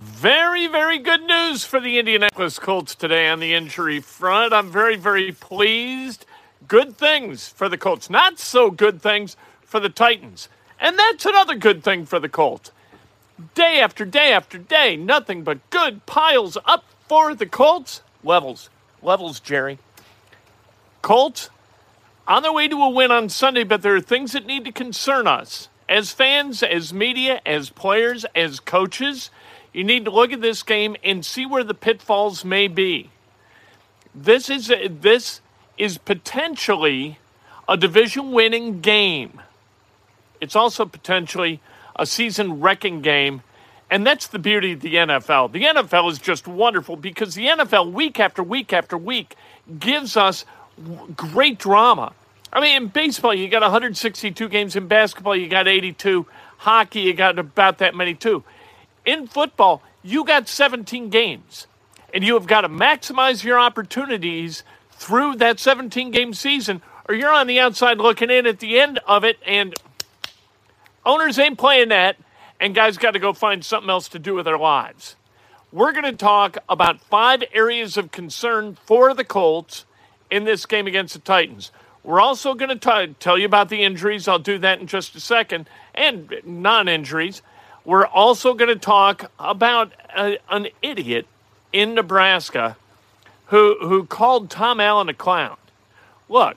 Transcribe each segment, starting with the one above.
Very, very good news for the Indianapolis Colts today on the injury front. I'm very, very pleased. Good things for the Colts, not so good things for the Titans. And that's another good thing for the Colts. Day after day after day, nothing but good piles up for the Colts. Levels. Levels, Jerry. Colts on their way to a win on Sunday, but there are things that need to concern us as fans, as media, as players, as coaches. You need to look at this game and see where the pitfalls may be. This is this is potentially a division winning game. It's also potentially a season wrecking game. And that's the beauty of the NFL. The NFL is just wonderful because the NFL, week after week after week, gives us great drama. I mean, in baseball, you got 162 games. In basketball, you got 82. Hockey, you got about that many too in football, you got 17 games, and you have got to maximize your opportunities through that 17 game season, or you're on the outside looking in at the end of it, and owners ain't playing that, and guys got to go find something else to do with their lives. We're going to talk about five areas of concern for the Colts in this game against the Titans. We're also going to tell you about the injuries. I'll do that in just a second, and non injuries. We're also going to talk about a, an idiot in Nebraska who, who called Tom Allen a clown. Look,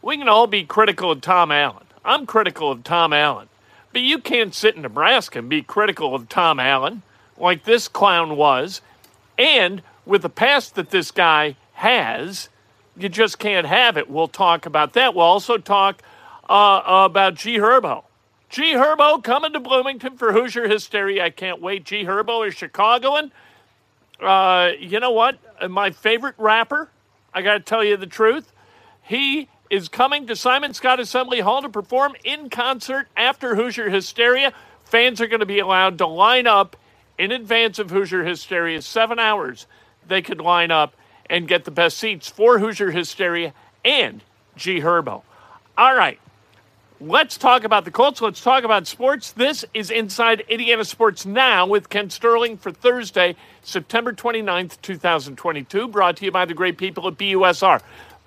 we can all be critical of Tom Allen. I'm critical of Tom Allen. But you can't sit in Nebraska and be critical of Tom Allen like this clown was. And with the past that this guy has, you just can't have it. We'll talk about that. We'll also talk uh, about G Herbo. G Herbo coming to Bloomington for Hoosier Hysteria. I can't wait. G Herbo is Chicagoan. Uh, you know what? My favorite rapper, I got to tell you the truth. He is coming to Simon Skjodt Assembly Hall to perform in concert after Hoosier Hysteria. Fans are going to be allowed to line up in advance of Hoosier Hysteria. Seven hours they could line up and get the best seats for Hoosier Hysteria and G Herbo. All right. Let's talk about the Colts. Let's talk about sports. This is Inside Indiana Sports Now with Kent Sterling for Thursday, September 29th, 2022. Brought to you by the great people at BUSR.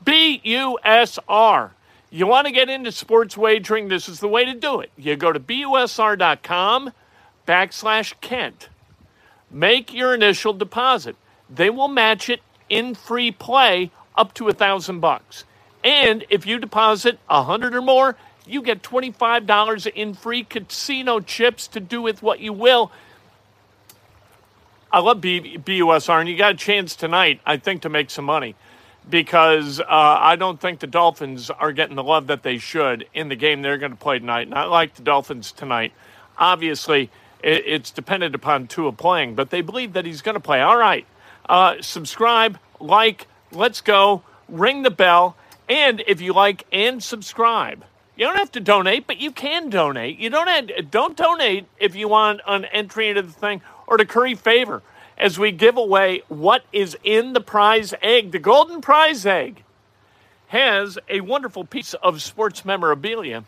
BUSR. You want to get into sports wagering? This is the way to do it. You go to BUSR.com backslash Kent. Make your initial deposit. They will match it in free play up to a thousand bucks. And if you deposit a hundred or more, you get $25 in free casino chips to do with what you will. I love B- BUSR, and you got a chance tonight, I think, to make some money because uh, I don't think the Dolphins are getting the love that they should in the game they're going to play tonight. And I like the Dolphins tonight. Obviously, it, it's dependent upon Tua playing, but they believe that he's going to play. All right. Uh, subscribe, like, let's go, ring the bell, and if you like and subscribe, you don't have to donate, but you can donate. You don't have, don't donate if you want an entry into the thing or to curry favor as we give away what is in the prize egg. The golden prize egg has a wonderful piece of sports memorabilia.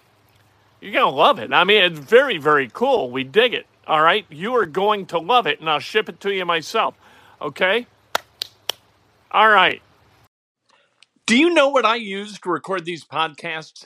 You're going to love it. I mean, it's very, very cool. We dig it. All right. You are going to love it, and I'll ship it to you myself. Okay? All right. Do you know what I use to record these podcasts?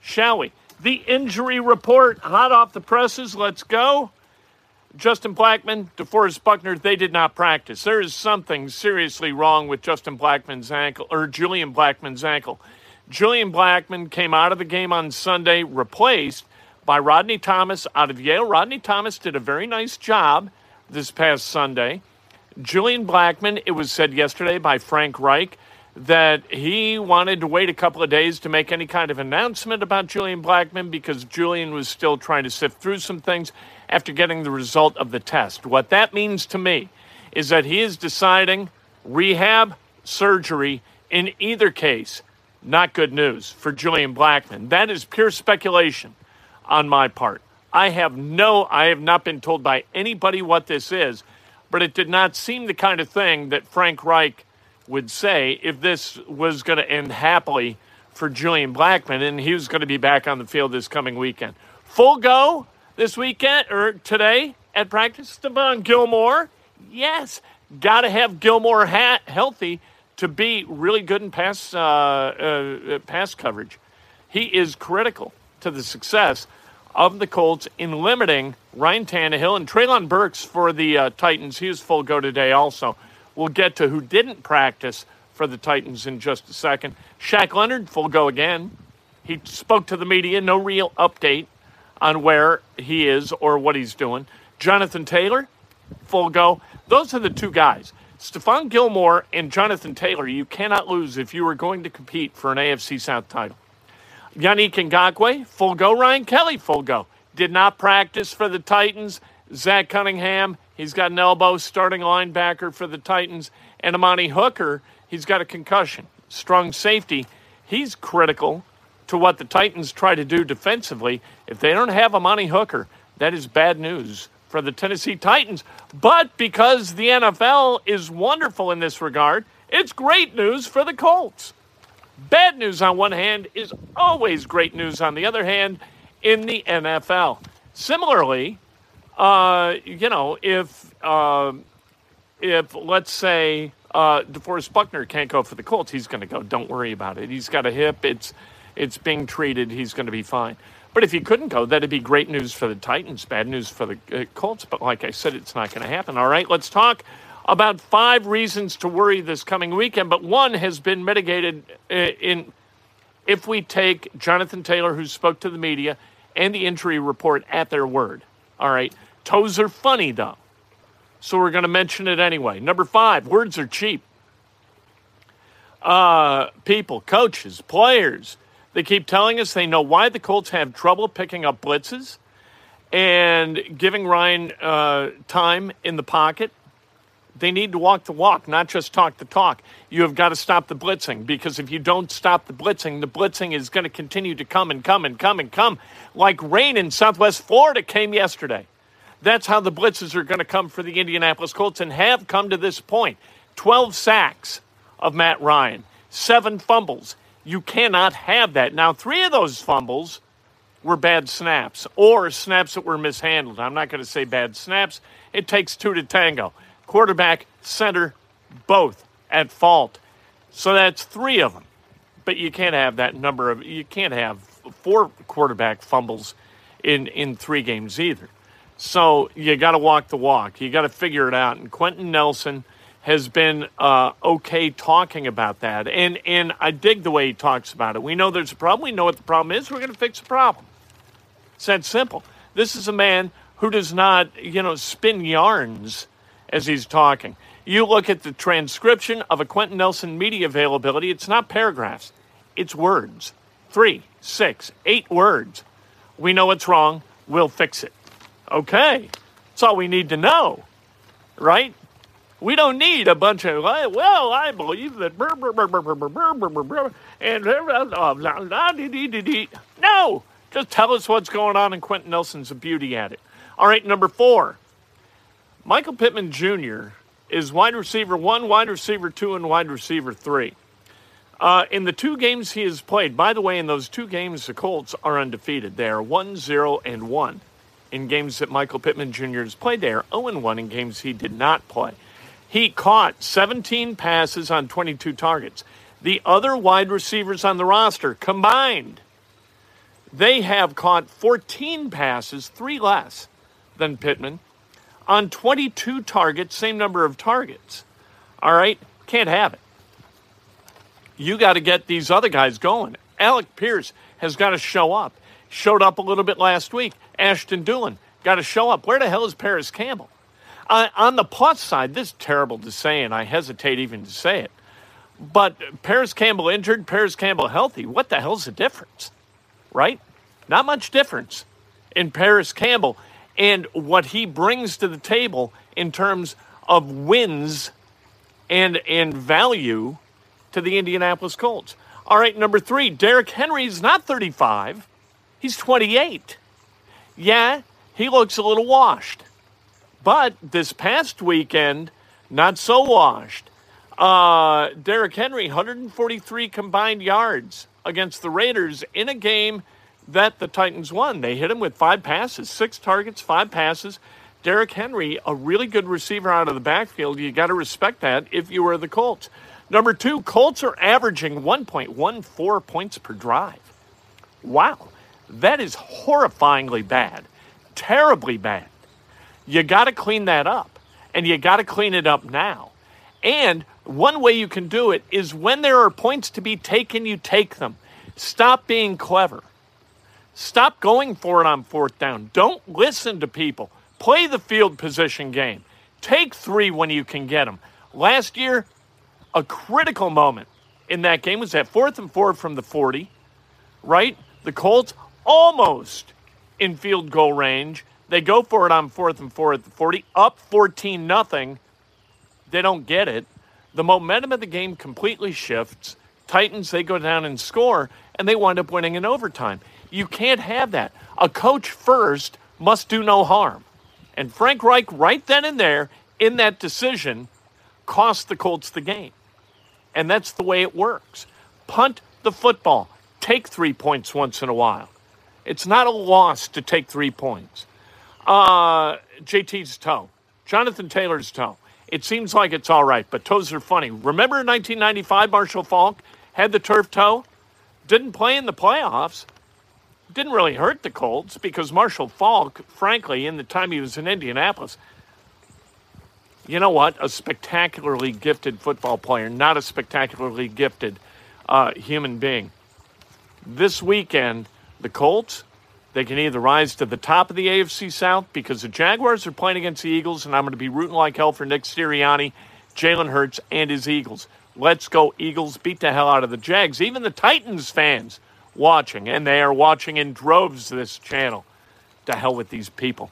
shall we? The injury report, hot off the presses. Let's go. Justin Blackmon, DeForest Buckner, they did not practice. There is something seriously wrong with Justin Blackmon's ankle, or Julian Blackmon's ankle. Julian Blackmon came out of the game on Sunday, replaced by Rodney Thomas out of Yale. Rodney Thomas did a very nice job this past Sunday. Julian Blackmon, it was said yesterday by Frank Reich, that he wanted to wait a couple of days to make any kind of announcement about Julian Blackmon because Julian was still trying to sift through some things after getting the result of the test. What that means to me is that he is deciding rehab, surgery, in either case, not good news for Julian Blackmon. That is pure speculation on my part. I have no, I have not been told by anybody what this is, but it did not seem the kind of thing that Frank Reich would say if this was going to end happily for Julian Blackmon and he was going to be back on the field this coming weekend. Full go this weekend or today at practice. Stephon Gilmore, yes, got to have Gilmore ha- healthy to be really good in pass uh, uh, pass coverage. He is critical to the success of the Colts in limiting Ryan Tannehill and Treylon Burks for the uh, Titans. He was full go today also. We'll get to who didn't practice for the Titans in just a second. Shaq Leonard, full go again. He spoke to the media, no real update on where he is or what he's doing. Jonathan Taylor, full go. Those are the two guys. Stephon Gilmore and Jonathan Taylor, you cannot lose if you are going to compete for an AFC South title. Yannick Ngakoue, full go. Ryan Kelly, full go. Did not practice for the Titans. Zach Cunningham, He's got an elbow starting linebacker for the Titans. And Amani Hooker, he's got a concussion. Strong safety. He's critical to what the Titans try to do defensively. If they don't have Amani Hooker, that is bad news for the Tennessee Titans. But because the NFL is wonderful in this regard, it's great news for the Colts. Bad news on one hand is always great news on the other hand in the NFL. Similarly, uh, you know, if uh, if let's say uh, DeForest Buckner can't go for the Colts, he's going to go. Don't worry about it. He's got a hip. It's it's being treated. He's going to be fine. But if he couldn't go, that'd be great news for the Titans, bad news for the uh, Colts. But like I said, it's not going to happen. All right, let's talk about five reasons to worry this coming weekend. But one has been mitigated uh, in if we take Jonathan Taylor, who spoke to the media, and the injury report at their word. All right. Toes are funny, though. So we're going to mention it anyway. Number five, words are cheap. Uh, people, coaches, players, they keep telling us they know why the Colts have trouble picking up blitzes and giving Ryan uh, time in the pocket. They need to walk the walk, not just talk the talk. You have got to stop the blitzing because if you don't stop the blitzing, the blitzing is going to continue to come and come and come and come like rain in Southwest Florida came yesterday. That's how the blitzes are going to come for the Indianapolis Colts and have come to this point. 12 sacks of Matt Ryan, seven fumbles. You cannot have that. Now, three of those fumbles were bad snaps or snaps that were mishandled. I'm not going to say bad snaps. It takes two to tango. Quarterback, center, both at fault. So that's three of them. But you can't have that number of, you can't have four quarterback fumbles in, in three games either. So you got to walk the walk. You got to figure it out. And Quenton Nelson has been uh, okay talking about that. And and I dig the way he talks about it. We know there's a problem. We know what the problem is. We're going to fix the problem. It's that simple. This is a man who does not, you know, spin yarns as he's talking. You look at the transcription of a Quenton Nelson media availability, it's not paragraphs, it's words. Three, six, eight words. We know what's wrong. We'll fix it. Okay, that's all we need to know, right? We don't need a bunch of well, I believe that and no, Just tell us what's going on, and Quenton Nelson's a beauty at it. All right, number four. Michael Pittman Jr. is wide receiver one, wide receiver two, and wide receiver three. Uh, in the two games he has played, by the way, in those two games, the Colts are undefeated. They are 1 0 and 1 in games that Michael Pittman Jr. has played. They are 0 1 in games he did not play. He caught 17 passes on 22 targets. The other wide receivers on the roster combined, they have caught 14 passes, three less than Pittman, on 22 targets, same number of targets. All right, can't have it. You got to get these other guys going. Alec Pierce has got to show up. Showed up a little bit last week. Ashton Dulin got to show up. Where the hell is Parris Campbell? Uh, on the plus side, this is terrible to say, and I hesitate even to say it. But Parris Campbell injured, Parris Campbell healthy. What the hell's the difference? Right? Not much difference in Parris Campbell and what he brings to the table in terms of wins and and value to the Indianapolis Colts. All right, number three, Derrick Henry is not 35. He's 28. Yeah, he looks a little washed. But this past weekend, not so washed. Uh, Derrick Henry, 143 combined yards against the Raiders in a game that the Titans won. They hit him with five passes, six targets, five passes. Derrick Henry, a really good receiver out of the backfield. You got to respect that if you were the Colts. Number two, Colts are averaging 1.14 points per drive. Wow, that is horrifyingly bad, terribly bad. You got to clean that up, and you got to clean it up now. And one way you can do it is when there are points to be taken, you take them. Stop being clever. Stop going for it on fourth down. Don't listen to people. Play the field position game. Take three when you can get them. Last year, a critical moment in that game was that fourth and four from the 40, right? The Colts almost in field goal range. They go for it on fourth and four at the 40, up 14 nothing. They don't get it. The momentum of the game completely shifts. Titans, they go down and score, and they wind up winning in overtime. You can't have that. A coach first must do no harm. And Frank Reich, right then and there, in that decision, cost the Colts the game. And that's the way it works. Punt the football. Take three points once in a while. It's not a loss to take three points. Uh, JT's toe. Jonathan Taylor's toe. It seems like it's all right, but toes are funny. Remember in 1995, Marshall Faulk had the turf toe? Didn't play in the playoffs. Didn't really hurt the Colts because Marshall Faulk, frankly, in the time he was in Indianapolis, you know what? A spectacularly gifted football player, not a spectacularly gifted uh, human being. This weekend, the Colts, they can either rise to the top of the AFC South because the Jaguars are playing against the Eagles, and I'm going to be rooting like hell for Nick Sirianni, Jalen Hurts, and his Eagles. Let's go, Eagles. Beat the hell out of the Jags. Even the Titans fans watching, and they are watching in droves this channel. To hell with these people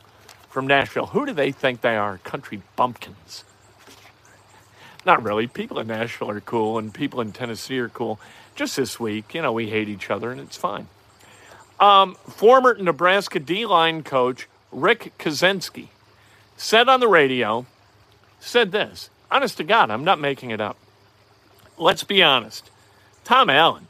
from Nashville. Who do they think they are? Country bumpkins. Not really. People in Nashville are cool, and people in Tennessee are cool. Just this week, you know, we hate each other, and it's fine. Um, former Nebraska D line coach Rick Kaczenski said on the radio, said this honest to God, I'm not making it up. Let's be honest. Tom Allen,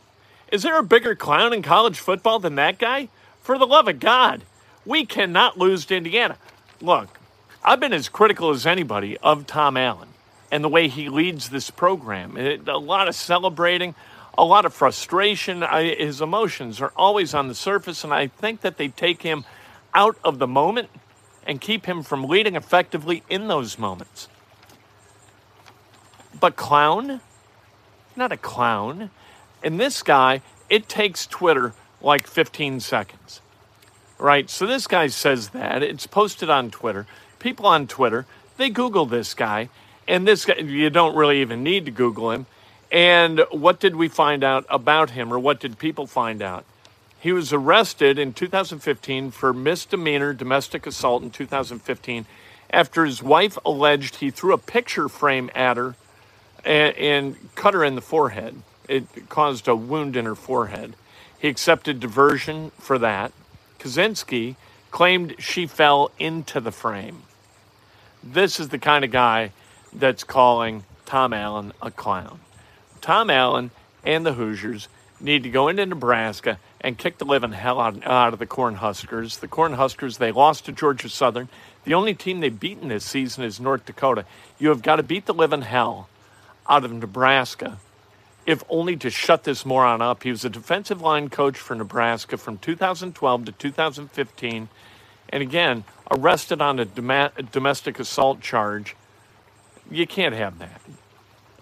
is there a bigger clown in college football than that guy? For the love of God, we cannot lose to Indiana. Look, I've been as critical as anybody of Tom Allen and the way he leads this program. It, a lot of celebrating, a lot of frustration. I, his emotions are always on the surface, and I think that they take him out of the moment and keep him from leading effectively in those moments. But clown? Not a clown. And this guy, it takes Twitter like 15 seconds right? So this guy says that. It's posted on Twitter. People on Twitter, they Google this guy, and this guy, you don't really even need to Google him. And what did we find out about him, or what did people find out? He was arrested in 2015 for misdemeanor domestic assault in 2015 after his wife alleged he threw a picture frame at her and, and cut her in the forehead. It caused a wound in her forehead. He accepted diversion for that. Kaczenski claimed she fell into the frame. This is the kind of guy that's calling Tom Allen a clown. Tom Allen and the Hoosiers need to go into Nebraska and kick the living hell out, out of the Cornhuskers. The Cornhuskers, they lost to Georgia Southern. The only team they've beaten this season is North Dakota. You have got to beat the living hell out of Nebraska, if only to shut this moron up. He was a defensive line coach for Nebraska from 2012 to 2015, and again, arrested on a domestic assault charge. You can't have that.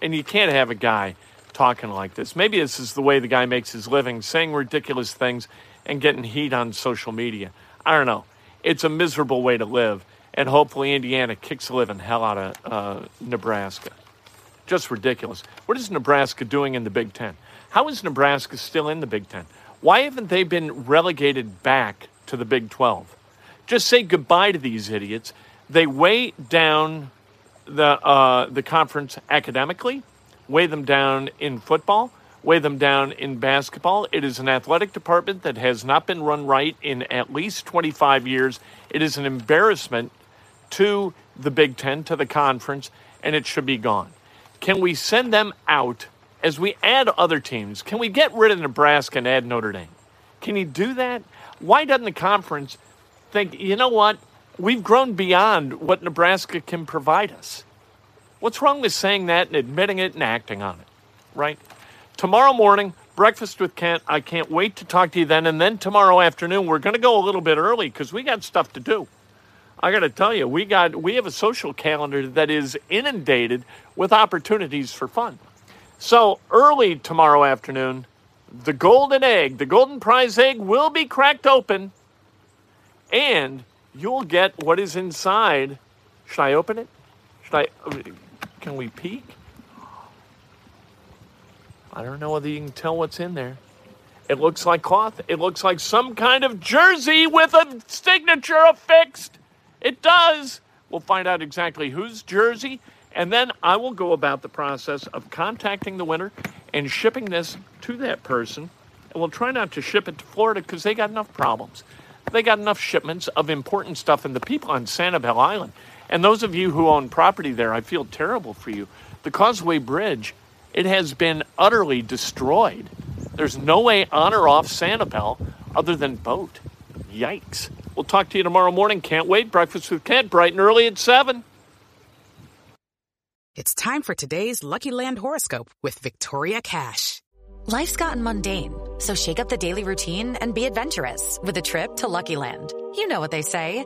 And you can't have a guy talking like this. Maybe this is the way the guy makes his living, saying ridiculous things and getting heat on social media. I don't know. It's a miserable way to live, and hopefully Indiana kicks the living hell out of uh, Nebraska. Just ridiculous. What is Nebraska doing in the Big Ten? How is Nebraska still in the Big Ten? Why haven't they been relegated back to the Big 12? Just say goodbye to these idiots. They weigh down the, uh, the conference academically, weigh them down in football, weigh them down in basketball. It is an athletic department that has not been run right in at least 25 years. It is an embarrassment to the Big Ten, to the conference, and it should be gone. Can we send them out as we add other teams? Can we get rid of Nebraska and add Notre Dame? Can you do that? Why doesn't the conference think, you know what? We've grown beyond what Nebraska can provide us. What's wrong with saying that and admitting it and acting on it, right? Tomorrow morning, breakfast with Kent. I can't wait to talk to you then. And then tomorrow afternoon, we're going to go a little bit early because we got stuff to do. I got to tell you, we got we have a social calendar that is inundated with opportunities for fun. So early tomorrow afternoon, the golden egg, the golden prize egg, will be cracked open, and you'll get what is inside. Should I open it? Should I? Can we peek? I don't know whether you can tell what's in there. It looks like cloth. It looks like some kind of jersey with a signature affixed. It does. We'll find out exactly whose jersey, and then I will go about the process of contacting the winner and shipping this to that person. And we'll try not to ship it to Florida because they got enough problems. They got enough shipments of important stuff, and the people on Sanibel Island, and those of you who own property there, I feel terrible for you. The Causeway Bridge, it has been utterly destroyed. There's no way on or off Sanibel other than boat. Yikes. We'll talk to you tomorrow morning. Can't wait. Breakfast with Kent, bright and early at 7. It's time for today's Lucky Land horoscope with Victoria Cash. Life's gotten mundane, so shake up the daily routine and be adventurous with a trip to Lucky Land. You know what they say.